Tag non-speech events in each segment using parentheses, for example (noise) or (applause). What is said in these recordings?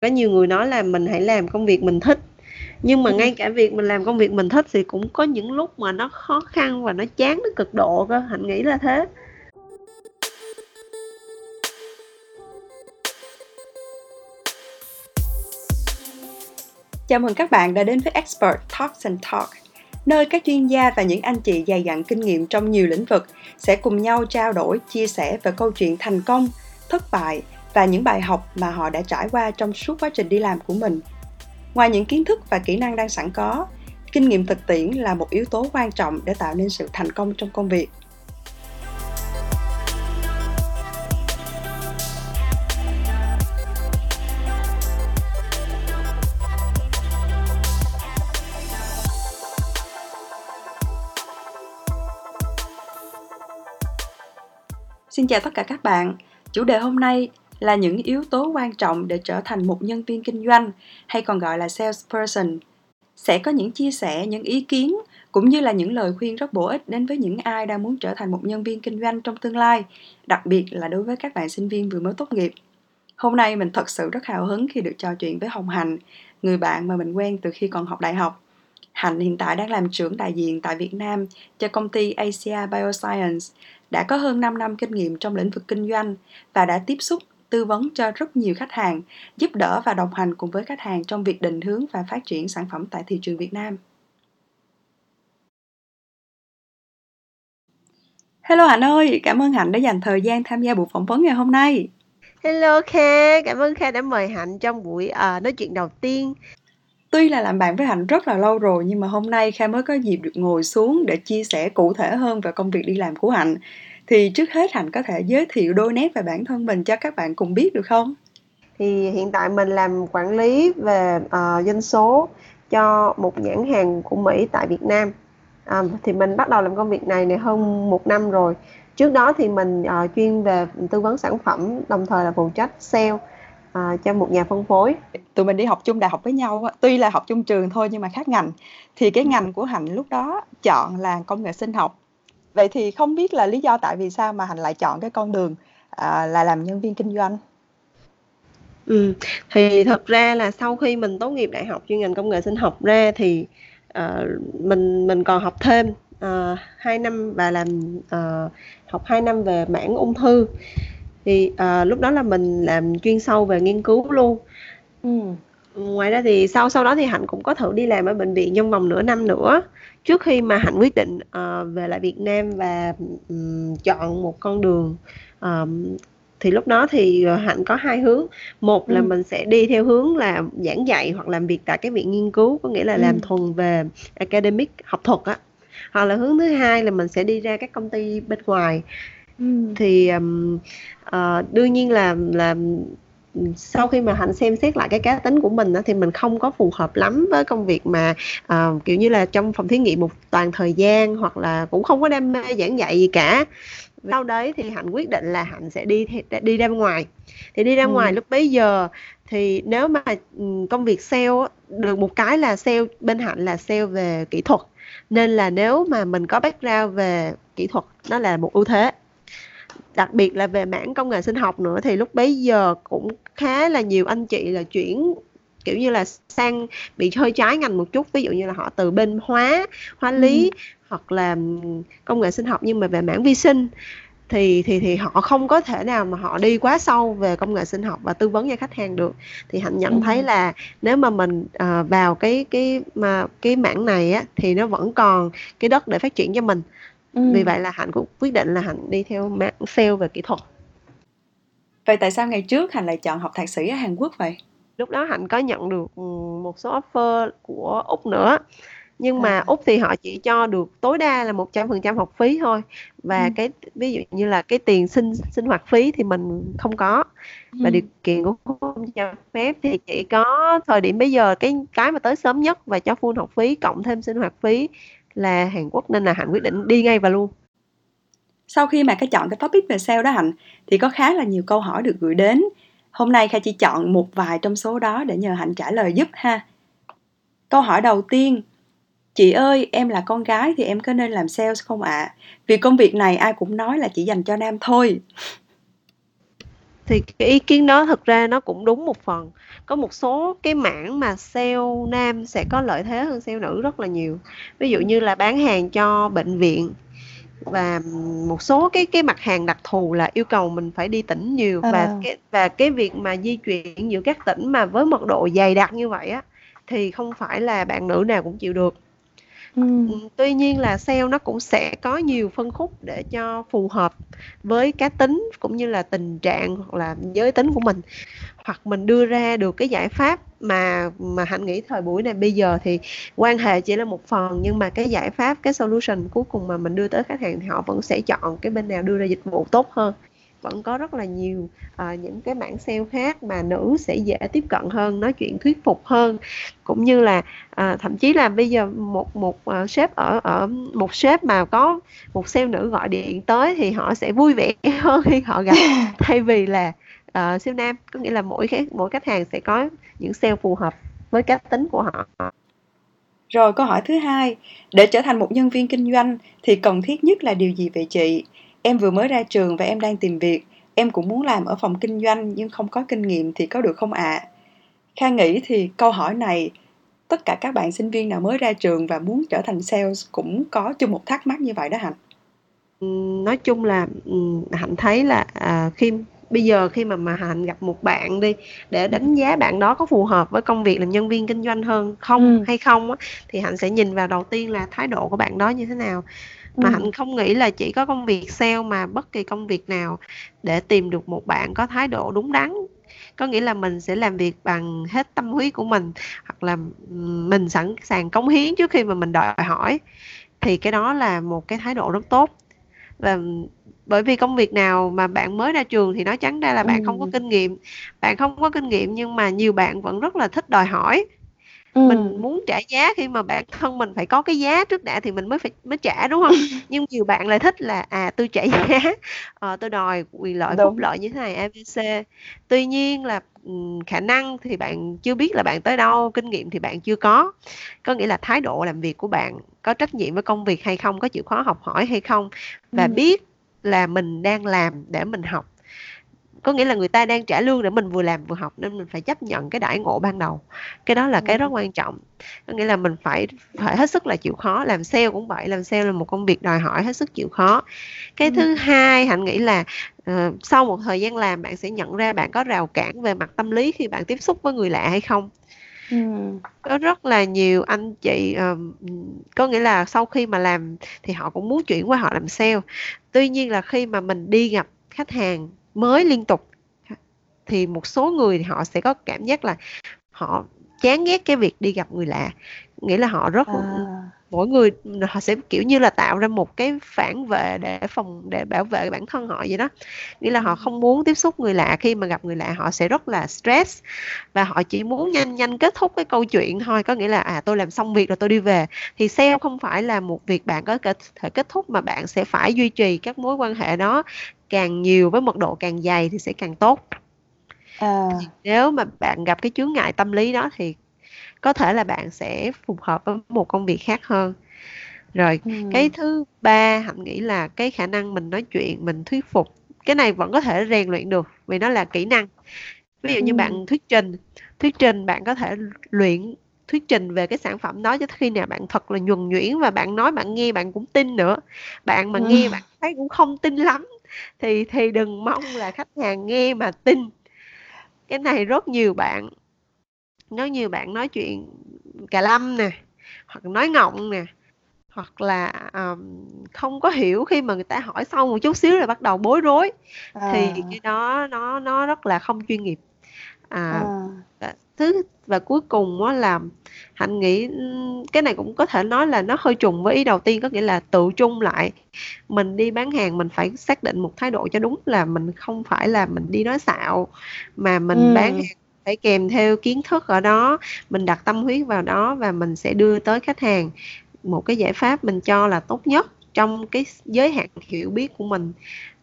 có nhiều người nói là mình hãy làm công việc mình thích. Nhưng mà ngay cả việc mình làm công việc mình thích thì cũng có những lúc mà nó khó khăn và nó chán đến cực độ cơ. Hạnh nghĩ là thế. Chào mừng các bạn đã đến với Expert Talks and Talk, nơi các chuyên gia và những anh chị dày dặn kinh nghiệm trong nhiều lĩnh vực sẽ cùng nhau trao đổi, chia sẻ về câu chuyện thành công, thất bại và những bài học mà họ đã trải qua trong suốt quá trình đi làm của mình. Ngoài những kiến thức và kỹ năng đang sẵn có, kinh nghiệm thực tiễn là một yếu tố quan trọng để tạo nên sự thành công trong công việc. Xin chào tất cả các bạn. Chủ đề hôm nay là những yếu tố quan trọng để trở thành một nhân viên kinh doanh hay còn gọi là salesperson. Sẽ có những chia sẻ, những ý kiến cũng như là những lời khuyên rất bổ ích đến với những ai đang muốn trở thành một nhân viên kinh doanh trong tương lai, đặc biệt là đối với các bạn sinh viên vừa mới tốt nghiệp. Hôm nay mình thật sự rất hào hứng khi được trò chuyện với Hồng Hạnh, người bạn mà mình quen từ khi còn học đại học. Hạnh hiện tại đang làm trưởng đại diện tại Việt Nam cho công ty Asia Bioscience, đã có hơn 5 năm kinh nghiệm trong lĩnh vực kinh doanh và đã tiếp xúc tư vấn cho rất nhiều khách hàng, giúp đỡ và đồng hành cùng với khách hàng trong việc định hướng và phát triển sản phẩm tại thị trường Việt Nam. Hello Hạnh ơi, cảm ơn Hạnh đã dành thời gian tham gia buổi phỏng vấn ngày hôm nay. Hello Kha, cảm ơn Kha đã mời Hạnh trong buổi uh, nói chuyện đầu tiên. Tuy là làm bạn với Hạnh rất là lâu rồi nhưng mà hôm nay Kha mới có dịp được ngồi xuống để chia sẻ cụ thể hơn về công việc đi làm của Hạnh thì trước hết hạnh có thể giới thiệu đôi nét về bản thân mình cho các bạn cùng biết được không? Thì hiện tại mình làm quản lý về uh, doanh số cho một nhãn hàng của mỹ tại việt nam. À, thì mình bắt đầu làm công việc này này hơn một năm rồi. Trước đó thì mình uh, chuyên về tư vấn sản phẩm đồng thời là phụ trách sale uh, cho một nhà phân phối. Tụi mình đi học chung đại học với nhau tuy là học chung trường thôi nhưng mà khác ngành. Thì cái ngành của hạnh lúc đó chọn là công nghệ sinh học vậy thì không biết là lý do tại vì sao mà hạnh lại chọn cái con đường à, là làm nhân viên kinh doanh? Ừ thì thật ra là sau khi mình tốt nghiệp đại học chuyên ngành công nghệ sinh học ra thì uh, mình mình còn học thêm uh, 2 năm và làm uh, học 2 năm về mảng ung thư. Thì uh, lúc đó là mình làm chuyên sâu về nghiên cứu luôn. Ừ. ngoài ra thì sau sau đó thì hạnh cũng có thử đi làm ở bệnh viện trong vòng nửa năm nữa trước khi mà hạnh quyết định uh, về lại Việt Nam và um, chọn một con đường um, thì lúc đó thì hạnh có hai hướng một ừ. là mình sẽ đi theo hướng là giảng dạy hoặc làm việc tại cái viện nghiên cứu có nghĩa là ừ. làm thuần về academic học thuật á hoặc là hướng thứ hai là mình sẽ đi ra các công ty bên ngoài ừ. thì um, uh, đương nhiên là là sau khi mà hạnh xem xét lại cái cá tính của mình thì mình không có phù hợp lắm với công việc mà uh, kiểu như là trong phòng thí nghiệm một toàn thời gian hoặc là cũng không có đam mê giảng dạy gì cả. Sau đấy thì hạnh quyết định là hạnh sẽ đi đi ra ngoài. Thì đi ra ừ. ngoài lúc bấy giờ thì nếu mà ừ, công việc sale được một cái là sale bên hạnh là sale về kỹ thuật. Nên là nếu mà mình có background về kỹ thuật nó là một ưu thế đặc biệt là về mảng công nghệ sinh học nữa thì lúc bấy giờ cũng khá là nhiều anh chị là chuyển kiểu như là sang bị hơi trái ngành một chút ví dụ như là họ từ bên hóa hóa lý ừ. hoặc là công nghệ sinh học nhưng mà về mảng vi sinh thì thì thì họ không có thể nào mà họ đi quá sâu về công nghệ sinh học và tư vấn cho khách hàng được thì hạnh nhận ừ. thấy là nếu mà mình uh, vào cái cái mà cái mảng này á thì nó vẫn còn cái đất để phát triển cho mình Ừ. Vì vậy là Hạnh cũng quyết định là Hạnh đi theo mảng sale về kỹ thuật. Vậy tại sao ngày trước Hạnh lại chọn học thạc sĩ ở Hàn Quốc vậy? Lúc đó Hạnh có nhận được ừ, một số offer của Úc nữa. Nhưng à. mà Úc thì họ chỉ cho được tối đa là 100% học phí thôi. Và ừ. cái ví dụ như là cái tiền sinh sinh hoạt phí thì mình không có. Và ừ. điều kiện của không cho phép thì chỉ có thời điểm bây giờ cái cái mà tới sớm nhất và cho full học phí cộng thêm sinh hoạt phí là Hàn Quốc nên là Hạnh quyết định đi ngay và luôn. Sau khi mà cái chọn cái topic về sale đó Hạnh thì có khá là nhiều câu hỏi được gửi đến. Hôm nay Kha chỉ chọn một vài trong số đó để nhờ Hạnh trả lời giúp ha. Câu hỏi đầu tiên, Chị ơi, em là con gái thì em có nên làm sales không ạ? À? Vì công việc này ai cũng nói là chỉ dành cho nam thôi thì cái ý kiến đó thực ra nó cũng đúng một phần có một số cái mảng mà sale nam sẽ có lợi thế hơn sale nữ rất là nhiều ví dụ như là bán hàng cho bệnh viện và một số cái cái mặt hàng đặc thù là yêu cầu mình phải đi tỉnh nhiều và À. cái và cái việc mà di chuyển giữa các tỉnh mà với mật độ dày đặc như vậy á thì không phải là bạn nữ nào cũng chịu được. Ừ. ừ, tuy nhiên là sale nó cũng sẽ có nhiều phân khúc để cho phù hợp với cá tính cũng như là tình trạng hoặc là giới tính của mình. Hoặc mình đưa ra được cái giải pháp mà mà hạnh nghĩ thời buổi này bây giờ thì quan hệ chỉ là một phần nhưng mà cái giải pháp cái solution cuối cùng mà mình đưa tới khách hàng thì họ vẫn sẽ chọn cái bên nào đưa ra dịch vụ tốt hơn vẫn có rất là nhiều à, những cái mảng sale khác mà nữ sẽ dễ tiếp cận hơn nói chuyện thuyết phục hơn. Cũng như là à, thậm chí là bây giờ một một uh, sếp ở ở một sếp mà có một sale nữ gọi điện tới thì họ sẽ vui vẻ (laughs) hơn khi họ gặp. (laughs) Thay vì là uh, sale nam có nghĩa là mỗi khách mỗi khách hàng sẽ có những sale phù hợp với cá tính của họ. Rồi câu hỏi thứ hai, để trở thành một nhân viên kinh doanh thì cần thiết nhất là điều gì vậy chị? Em vừa mới ra trường và em đang tìm việc, em cũng muốn làm ở phòng kinh doanh nhưng không có kinh nghiệm thì có được không ạ? Kha nghĩ thì câu hỏi này tất cả các bạn sinh viên nào mới ra trường và muốn trở thành sales cũng có chung một thắc mắc như vậy đó Hạnh. Nói chung là hạnh thấy là à, khi bây giờ khi mà mà hạnh gặp một bạn đi để đánh giá bạn đó có phù hợp với công việc làm nhân viên kinh doanh hơn không Ừ. hay không á, thì hạnh sẽ nhìn vào đầu tiên là thái độ của bạn đó như thế nào mà Ừ. hạnh không nghĩ là chỉ có công việc sale mà bất kỳ công việc nào để tìm được một bạn có thái độ đúng đắn. Có nghĩa là mình sẽ làm việc bằng hết tâm huyết của mình hoặc là mình sẵn sàng cống hiến trước khi mà mình đòi hỏi. Thì cái đó là một cái thái độ rất tốt. Và bởi vì công việc nào mà bạn mới ra trường thì nói trắng ra là bạn không có Ừ. kinh nghiệm. Bạn không có kinh nghiệm nhưng mà nhiều bạn vẫn rất là thích đòi hỏi Ừ. mình muốn trả giá khi mà bản thân mình phải có cái giá trước đã thì mình mới phải mới trả đúng không? (laughs) Nhưng nhiều bạn lại thích là à tôi trả giá ờ, tôi đòi quyền lợi phúc lợi như thế này abc tuy nhiên là ừm, khả năng thì bạn chưa biết là bạn tới đâu kinh nghiệm thì bạn chưa có. Có nghĩa là thái độ làm việc của bạn có trách nhiệm với công việc hay không có chịu khó học hỏi hay không? Và Ừ. biết là mình đang làm để mình học có nghĩa là người ta đang trả lương để mình vừa làm vừa học nên mình phải chấp nhận cái đãi ngộ ban đầu. Cái đó là cái rất quan trọng. Có nghĩa là mình phải phải hết sức là chịu khó. Làm sale cũng vậy làm sale là một công việc đòi hỏi hết sức chịu khó. Cái Ừ. thứ hai hạnh nghĩ là ờ, sau một thời gian làm bạn sẽ nhận ra bạn có rào cản về mặt tâm lý khi bạn tiếp xúc với người lạ hay không. Ừ. có rất là nhiều anh chị ờm, có nghĩa là sau khi mà làm thì họ cũng muốn chuyển qua họ làm sale. Tuy nhiên là khi mà mình đi gặp khách hàng mới liên tục. Thì một số người thì họ sẽ có cảm giác là họ chán ghét cái việc đi gặp người lạ nghĩa là họ rất À. mỗi người họ sẽ kiểu như là tạo ra một cái phản vệ để phòng để bảo vệ bản thân họ vậy đó. Nghĩa là họ không muốn tiếp xúc người lạ khi mà gặp người lạ họ sẽ rất là stress và họ chỉ muốn nhanh nhanh kết thúc cái câu chuyện thôi. Có nghĩa là à tôi làm xong việc rồi tôi đi về. Thì sale không phải là một việc bạn có thể kết thúc mà bạn sẽ phải duy trì các mối quan hệ đó càng nhiều với mật độ càng dày thì sẽ càng tốt. À. nếu mà bạn gặp cái chướng ngại tâm lý đó thì có thể là bạn sẽ phù hợp với một công việc khác hơn rồi Ừ. cái thứ ba hạnh nghĩ là cái khả năng mình nói chuyện mình thuyết phục cái này vẫn có thể rèn luyện được vì nó là kỹ năng ví dụ như Ừ. bạn thuyết trình thuyết trình bạn có thể luyện thuyết trình về cái sản phẩm đó cho khi nào bạn thật là nhuần nhuyễn và bạn nói bạn nghe bạn cũng tin nữa bạn mà Ừ. nghe bạn thấy cũng không tin lắm thì thì đừng mong là khách hàng nghe mà tin cái này rất nhiều bạn nói nhiều bạn nói chuyện cà lâm nè hoặc nói ngọng nè hoặc là um, không có hiểu khi mà người ta hỏi xong một chút xíu là bắt đầu bối rối thì À. cái đó nó nó rất là không chuyên nghiệp à, À. thứ và cuối cùng á là hạnh nghĩ cái này cũng có thể nói là nó hơi trùng với ý đầu tiên có nghĩa là tự trung lại mình đi bán hàng mình phải xác định một thái độ cho đúng là mình không phải là mình đi nói xạo mà mình Ừ. bán hàng phải kèm theo kiến thức ở đó mình đặt tâm huyết vào đó và mình sẽ đưa tới khách hàng một cái giải pháp mình cho là tốt nhất trong cái giới hạn hiểu biết của mình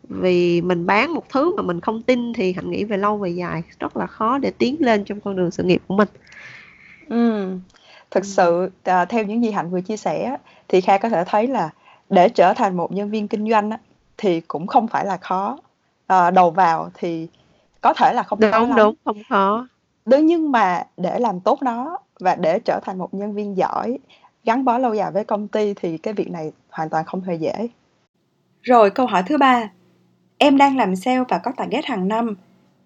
vì mình bán một thứ mà mình không tin thì hạnh nghĩ về lâu về dài rất là khó để tiến lên trong con đường sự nghiệp của mình Ừ. Thực sự à, theo những gì Hạnh vừa chia sẻ thì Kha có thể thấy là để trở thành một nhân viên kinh doanh thì cũng không phải là khó. À, đầu vào thì có thể là không đúng khó đúng lắm không khó Đúng, nhưng mà để làm tốt nó và để trở thành một nhân viên giỏi, gắn bó lâu dài với công ty thì cái việc này hoàn toàn không hề dễ. Rồi câu hỏi thứ ba, em đang làm sale và có target hàng năm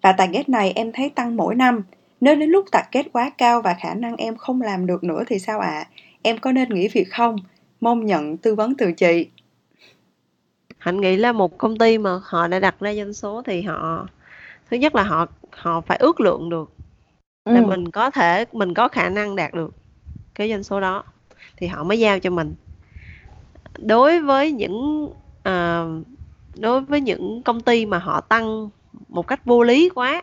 và target này em thấy tăng mỗi năm. Nếu đến lúc target quá cao và khả năng em không làm được nữa thì sao ạ? À? Em có nên nghỉ việc không? Mong nhận tư vấn từ chị. Hạnh nghĩ là một công ty mà họ đã đặt ra doanh số thì họ thứ nhất là họ họ phải ước lượng được là ừ. mình có thể mình có khả năng đạt được cái doanh số đó thì họ mới giao cho mình đối với những uh, đối với những công ty mà họ tăng một cách vô lý quá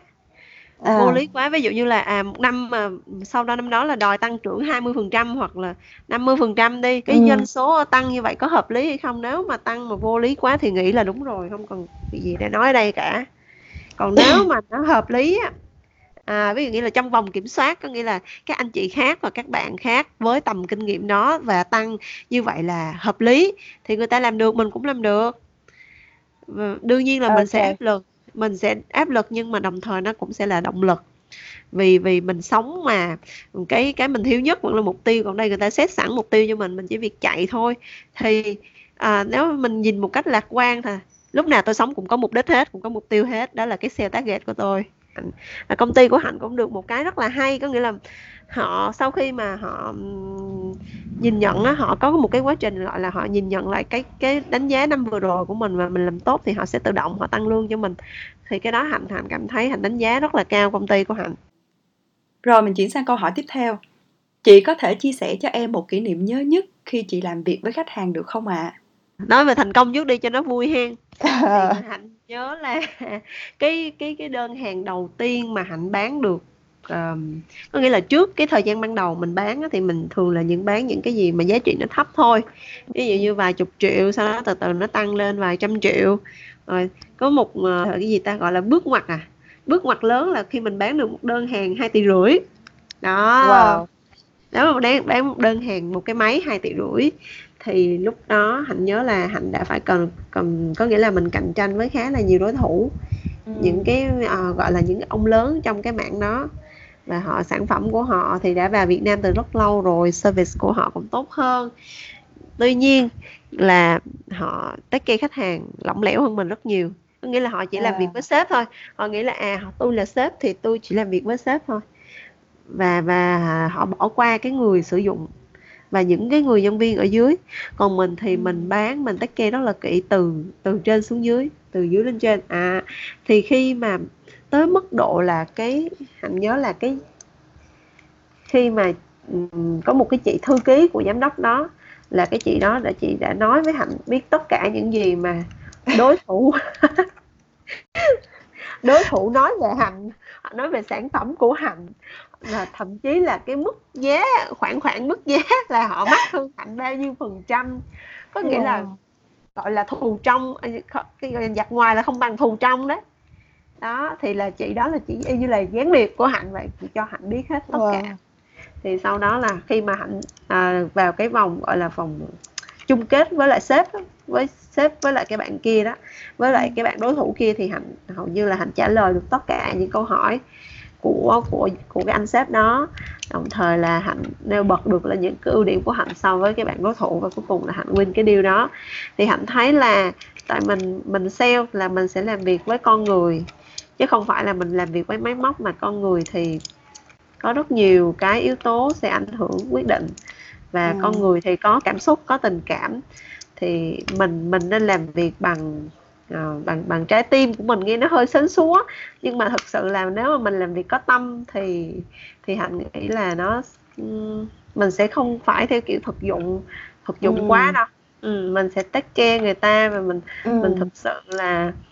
à. vô lý quá ví dụ như là à một năm mà sau đó năm đó là đòi tăng trưởng 20 phần trăm hoặc là 50 phần trăm đi cái ừ. doanh số tăng như vậy có hợp lý hay không nếu mà tăng mà vô lý quá thì nghĩ là đúng rồi không còn gì để nói ở đây cả còn nếu mà nó hợp lý á à, ví dụ như là trong vòng kiểm soát có nghĩa là các anh chị khác và các bạn khác với tầm kinh nghiệm đó và tăng như vậy là hợp lý thì người ta làm được mình cũng làm được. Và đương nhiên là okay. mình sẽ áp lực mình sẽ áp lực nhưng mà đồng thời nó cũng sẽ là động lực. Vì vì mình sống mà cái cái mình thiếu nhất vẫn là mục tiêu còn đây người ta xét sẵn mục tiêu cho mình mình chỉ việc chạy thôi. Thì à, nếu mình nhìn một cách lạc quan thì lúc nào tôi sống cũng có mục đích hết, cũng có mục tiêu hết. Đó là cái sale target của tôi. Và công ty của hạnh cũng được một cái rất là hay. Có nghĩa là họ, sau khi mà họ nhìn nhận á, họ có một cái quá trình gọi là họ nhìn nhận lại cái cái đánh giá năm vừa rồi của mình và mình làm tốt thì họ sẽ tự động họ tăng lương cho mình. Thì cái đó hạnh hạnh cảm thấy hạnh đánh giá rất là cao công ty của hạnh. Rồi mình chuyển sang câu hỏi tiếp theo. Chị có thể chia sẻ cho em một kỷ niệm nhớ nhất khi chị làm việc với khách hàng được không ạ? à? Nói về thành công trước đi cho nó vui hen (laughs) thì hạnh nhớ là (laughs) cái cái cái đơn hàng đầu tiên mà hạnh bán được um, có nghĩa là trước cái thời gian ban đầu mình bán thì mình thường là những bán những cái gì mà giá trị nó thấp thôi. Ví dụ như vài chục triệu sau đó từ từ nó tăng lên vài trăm triệu. Rồi có một uh, cái gì ta gọi là bước ngoặt à bước ngoặt lớn là khi mình bán được một đơn hàng 2 tỷ rưỡi. Đó. Wow. đó mà bán bán một đơn hàng một cái máy 2 tỷ rưỡi thì lúc đó hạnh nhớ là hạnh đã phải cần cần có nghĩa là mình cạnh tranh với khá là nhiều đối thủ. Ừ. những cái uh, gọi là những ông lớn trong cái mạng đó. Và họ sản phẩm của họ thì đã vào Việt Nam từ rất lâu rồi service của họ cũng tốt hơn. Tuy nhiên là họ take care khách hàng lỏng lẻo hơn mình rất nhiều. Có nghĩa là họ chỉ à. làm việc với sếp thôi. Họ nghĩ là à tôi là sếp thì tôi chỉ làm việc với sếp thôi. Và và họ bỏ qua cái người sử dụng và những cái người nhân viên ở dưới còn mình thì mình bán mình take care rất là kỹ từ từ trên xuống dưới từ dưới lên trên. À thì khi mà tới mức độ là cái hạnh nhớ là cái khi mà có một cái chị thư ký của giám đốc đó là cái chị đó đã chị đã nói với hạnh biết tất cả những gì mà đối thủ đối thủ nói về hạnh nói về sản phẩm của hạnh và thậm chí là cái mức giá khoảng khoảng mức giá là họ mắc hơn hạnh bao nhiêu phần trăm. Có nghĩa là gọi là thù trong cái giặt ngoài là không bằng thù trong đấy. Đó thì là chị đó là chị y như là gián điệp của hạnh vậy chị cho hạnh biết hết tất wow. cả thì sau đó là khi mà hạnh à, vào cái vòng gọi là vòng chung kết với lại sếp với sếp với lại cái bạn kia đó. Với lại cái bạn đối thủ kia thì hạnh hầu như là hạnh trả lời được tất cả những câu hỏi của của của cái anh sếp đó. Đồng thời là hạnh nêu bật được là những cái ưu điểm của hạnh so với cái bạn đối thủ và cuối cùng là hạnh win cái điều đó. Thì hạnh thấy là tại mình mình sale là mình sẽ làm việc với con người, chứ không phải là mình làm việc với máy móc mà con người thì có rất nhiều cái yếu tố sẽ ảnh hưởng quyết định và ừ. con người thì có cảm xúc có tình cảm thì mình mình nên làm việc bằng uh, bằng bằng trái tim của mình nghe nó hơi sến súa nhưng mà thật sự là nếu mà mình làm việc có tâm thì thì hạnh nghĩ là nó mình sẽ không phải theo kiểu thực dụng thực dụng ừ. quá đâu ừ, mình sẽ take care người ta và mình ừ. mình thực sự là Ừ,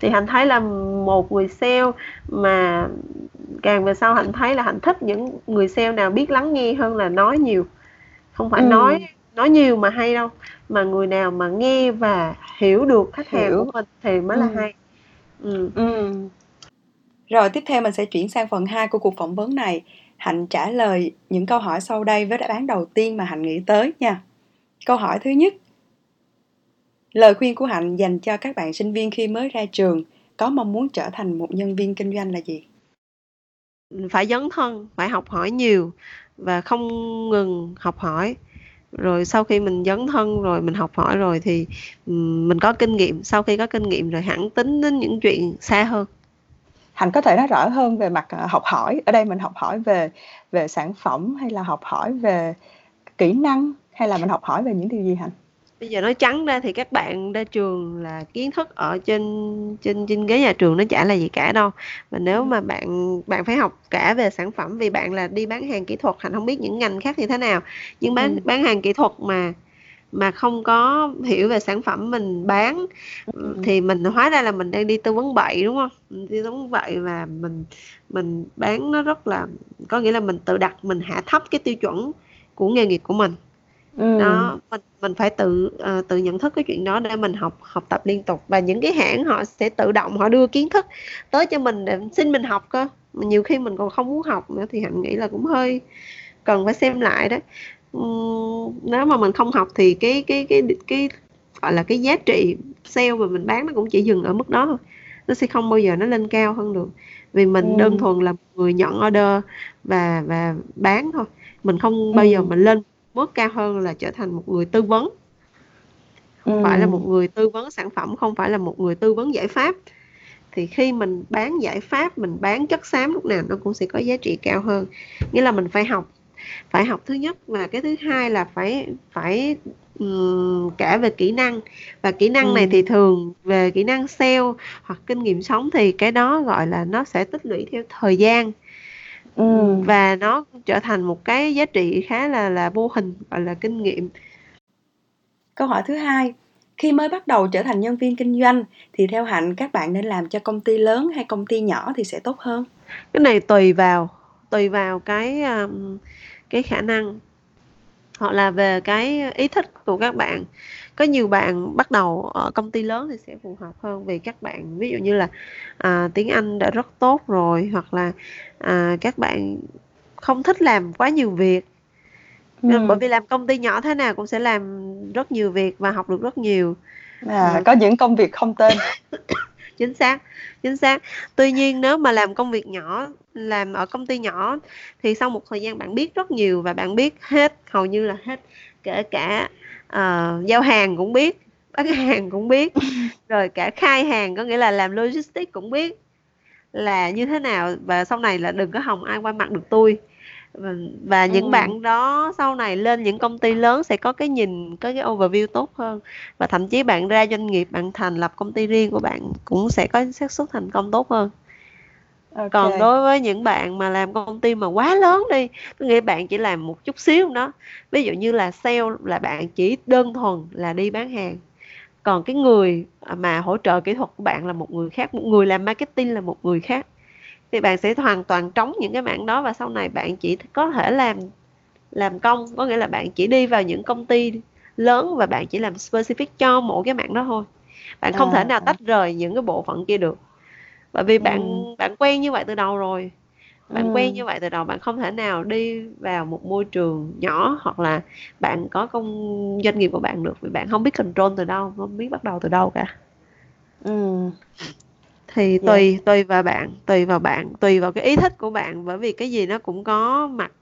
thì hạnh thấy là một người sale mà càng về sau hạnh thấy là hạnh thích những người sale nào biết lắng nghe hơn là nói nhiều không phải ừ. nói nói nhiều mà hay đâu mà người nào mà nghe và hiểu được khách hiểu. hàng của mình thì mới ừ. là hay ừ. Ừ. rồi tiếp theo mình sẽ chuyển sang phần 2 của cuộc phỏng vấn này hạnh trả lời những câu hỏi sau đây với đáp án đầu tiên mà hạnh nghĩ tới nha câu hỏi thứ nhất Lời khuyên của Hạnh dành cho các bạn sinh viên khi mới ra trường có mong muốn trở thành một nhân viên kinh doanh là gì? Phải dấn thân phải học hỏi nhiều và không ngừng học hỏi. Rồi sau khi mình dấn thân rồi mình học hỏi rồi thì mình có kinh nghiệm. Sau khi có kinh nghiệm rồi hẳn tính đến những chuyện xa hơn. Hạnh có thể nói rõ hơn về mặt ờ, học hỏi. Ở đây mình học hỏi về về sản phẩm hay là học hỏi về kỹ năng hay là mình học hỏi về những điều gì Hạnh? Bây giờ nói trắng ra thì các bạn ra trường là kiến thức ở trên trên trên ghế nhà trường nó chả là gì cả đâu. Và nếu mà bạn bạn phải học cả về sản phẩm vì bạn là đi bán hàng kỹ thuật hạnh không biết những ngành khác như thế nào. Nhưng bán ừ. bán hàng kỹ thuật mà mà không có hiểu về sản phẩm mình bán ừ. thì mình hóa ra là mình đang đi tư vấn bậy đúng không? Mình đi tư vấn bậy và mình mình bán nó rất là có nghĩa là mình tự đặt mình hạ thấp cái tiêu chuẩn của nghề nghiệp của mình ừ. đó mình mình phải tự uh, tự nhận thức cái chuyện đó để mình học học tập liên tục và những cái hãng họ sẽ tự động họ đưa kiến thức tới cho mình để xin mình học cơ nhiều khi mình còn không muốn học nữa thì hạnh nghĩ là cũng hơi cần phải xem lại đó uhm, nếu mà mình không học thì cái cái cái cái, cái gọi là cái giá trị sale mà mình bán nó cũng chỉ dừng ở mức đó thôi nó sẽ không bao giờ nó lên cao hơn được vì mình ừ. đơn thuần là người nhận order và và bán thôi mình không bao ừ. giờ mình lên bước cao hơn là trở thành một người tư vấn. Không ừ. phải là một người tư vấn sản phẩm không phải là một người tư vấn giải pháp. Thì khi mình bán giải pháp mình bán chất xám lúc nào nó cũng sẽ có giá trị cao hơn. Nghĩa là mình phải học. Phải học thứ nhất và cái thứ hai là phải phải um, cả về kỹ năng. Và kỹ năng ừ. này thì thường về kỹ năng sale hoặc kinh nghiệm sống thì cái đó gọi là nó sẽ tích lũy theo thời gian ừ. và nó trở thành một cái giá trị khá là là vô hình gọi là kinh nghiệm. Câu hỏi thứ hai khi mới bắt đầu trở thành nhân viên kinh doanh thì theo hạnh các bạn nên làm cho công ty lớn hay công ty nhỏ thì sẽ tốt hơn? Cái này tùy vào tùy vào cái um, cái khả năng hoặc là về cái ý thích của các bạn có nhiều bạn bắt đầu ở công ty lớn thì sẽ phù hợp hơn vì các bạn ví dụ như là à, tiếng Anh đã rất tốt rồi hoặc là à, các bạn không thích làm quá nhiều việc ừ. bởi vì làm công ty nhỏ thế nào cũng sẽ làm rất nhiều việc và học được rất nhiều à, ừ. có những công việc không tên (coughs) chính xác chính xác. Tuy nhiên nếu mà làm công việc nhỏ làm ở công ty nhỏ thì sau một thời gian bạn biết rất nhiều và bạn biết hết hầu như là hết kể cả uh, giao hàng cũng biết bán (laughs) hàng cũng biết rồi cả khai hàng có nghĩa là làm logistics cũng biết là như thế nào và sau này là đừng có hòng ai qua mặt được tôi và, và những ừ. bạn đó sau này lên những công ty lớn sẽ có cái nhìn có cái overview tốt hơn. Và thậm chí bạn ra doanh nghiệp bạn thành lập công ty riêng của bạn cũng sẽ có xác suất thành công tốt hơn. Okay. còn đối với những bạn mà làm công ty mà quá lớn đi có nghĩa bạn chỉ làm một chút xíu đó. Ví dụ như là sale là bạn chỉ đơn thuần là đi bán hàng. Còn cái người mà hỗ trợ kỹ thuật của bạn là một người khác một người làm marketing là một người khác thì bạn sẽ hoàn toàn trống những cái mảng đó và sau này bạn chỉ có thể làm làm công có nghĩa là bạn chỉ đi vào những công ty lớn và bạn chỉ làm specific cho mỗi cái mảng đó thôi bạn không à. thể nào tách rời những cái bộ phận kia được bởi vì bạn ừ. bạn quen như vậy từ đầu rồi bạn ừ. quen như vậy từ đầu bạn không thể nào đi vào một môi trường nhỏ hoặc là bạn có công doanh nghiệp của bạn được vì bạn không biết control từ đâu không biết bắt đầu từ đâu cả ừ. Thì dạ. tùy yeah. tùy vào bạn tùy vào bạn tùy vào cái ý thích của bạn bởi vì cái gì nó cũng có mặt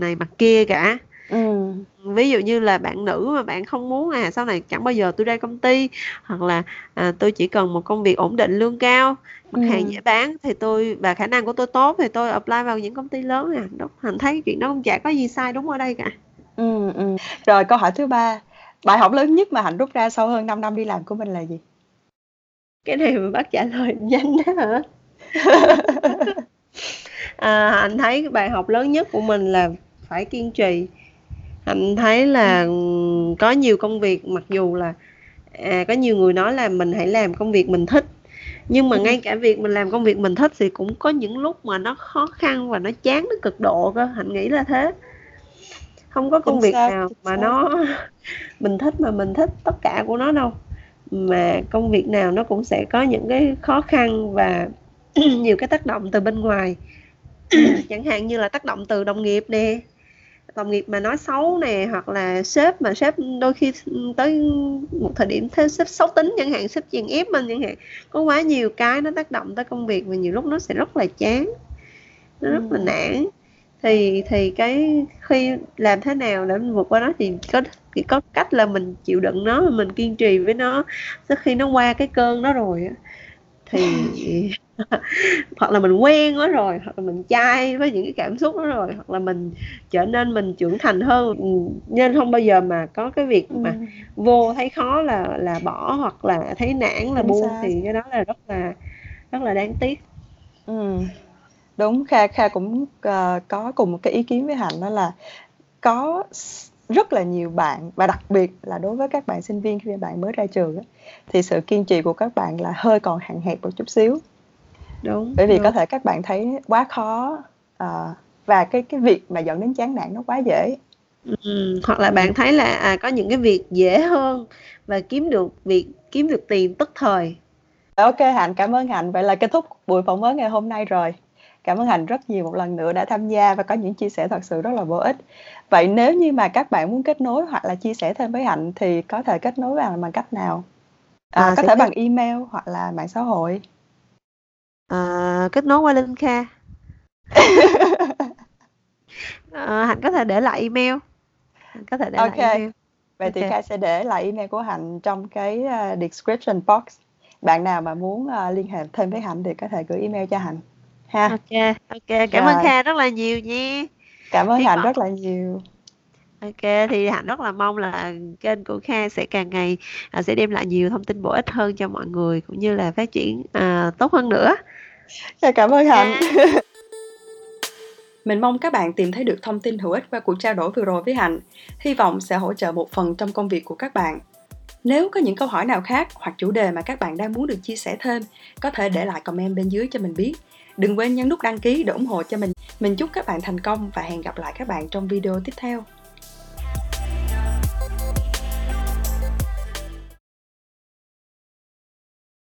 này mặt kia cả ừ. ví dụ như là bạn nữ mà bạn không muốn à sau này chẳng bao giờ tôi ra công ty hoặc là à, tôi chỉ cần một công việc ổn định lương cao mặt ừ. hàng dễ bán thì tôi và khả năng của tôi tốt thì tôi apply vào những công ty lớn nè đó thành thấy chuyện đó không chả có gì sai đúng ở đây cả ừ, ừ. rồi câu hỏi thứ ba bài học lớn nhất mà hạnh rút ra sau hơn 5 năm đi làm của mình là gì cái này mà bắt trả lời (laughs) nhanh đó hả? (laughs) À, anh thấy cái bài học lớn nhất của mình là phải kiên trì. Anh thấy là có nhiều công việc mặc dù là à, có nhiều người nói là mình hãy làm công việc mình thích nhưng mà ngay cả việc mình làm công việc mình thích thì cũng có những lúc mà nó khó khăn và nó chán đến cực độ cơ hạnh nghĩ là thế. Không có công việc nào mà nó (laughs) mình thích mà mình thích tất cả của nó đâu mà công việc nào nó cũng sẽ có những cái khó khăn và (clears throat) nhiều cái tác động từ bên ngoài (clears throat) chẳng hạn như là tác động từ đồng nghiệp nè đồng nghiệp mà nói xấu nè hoặc là sếp mà sếp đôi khi tới một thời điểm thế sếp xấu tính chẳng hạn sếp chèn ép mình chẳng hạn có quá nhiều cái nó tác động tới công việc và nhiều lúc nó sẽ rất là chán nó rất là Ừm. nản thì thì cái khi làm thế nào để mình vượt qua nó thì có chỉ có cách là mình chịu đựng nó mình kiên trì với nó tới khi nó qua cái cơn đó rồi thì (laughs) hoặc là mình quen quá rồi hoặc là mình chai với những cái cảm xúc đó rồi hoặc là mình trở nên mình trưởng thành hơn Ừ, nên không bao giờ mà có cái việc mà Ừm. vô thấy khó là là bỏ hoặc là thấy nản là buông thì cái đó là rất là rất là đáng tiếc Ừm. Đúng, Kha Kha cũng, ờ, có cùng một cái ý kiến với Hạnh đó là có rất là nhiều bạn và đặc biệt là đối với các bạn sinh viên khi bạn mới ra trường á, thì sự kiên trì của các bạn là hơi còn hạn hẹp một chút xíu. đúng Bởi vì đúng có thể các bạn thấy quá khó, ờ, và cái cái việc mà dẫn đến chán nản nó quá dễ. Ừm, hoặc là bạn thấy là, à, có những cái việc dễ hơn và kiếm được việc kiếm được tiền tức thời. Kê Hạnh, cảm ơn Hạnh. Vậy là kết thúc buổi phỏng vấn ngày hôm nay rồi. Cảm ơn Hạnh rất nhiều một lần nữa đã tham gia và có những chia sẻ thật sự rất là bổ ích. Vậy nếu như mà các bạn muốn kết nối hoặc là chia sẻ thêm với Hạnh thì có thể kết nối bằng bằng cách nào? À, À, có thể kết bằng email hoặc là mạng xã hội. Ờ, kết nối qua Linh Kha. Ờ, (laughs) Hạnh có thể để lại email. Hạnh có thể để Ô lại email. Vậy Ô thì. Kha sẽ để lại email của Hạnh trong cái, a, description box. Bạn nào mà muốn, a, liên hệ thêm với Hạnh thì có thể gửi email cho Hạnh ha. ô kê. Cảm ơn Rồi. Kha rất là nhiều nha. Cảm ơn Hy Hạnh vọng rất là nhiều. Kê, thì Hạnh rất là mong là kênh của Kha sẽ càng ngày, à, sẽ đem lại nhiều thông tin bổ ích hơn cho mọi người cũng như là phát triển, à, tốt hơn nữa. Kha cảm ơn Hạnh. (laughs) Mình mong các bạn tìm thấy được thông tin hữu ích qua cuộc trao đổi vừa rồi với Hạnh. Hy vọng sẽ hỗ trợ một phần trong công việc của các bạn. Nếu có những câu hỏi nào khác hoặc chủ đề mà các bạn đang muốn được chia sẻ thêm, có thể để lại comment bên dưới cho mình biết. Đừng quên nhấn nút đăng ký để ủng hộ cho mình. Mình chúc các bạn thành công và hẹn gặp lại các bạn trong video tiếp theo.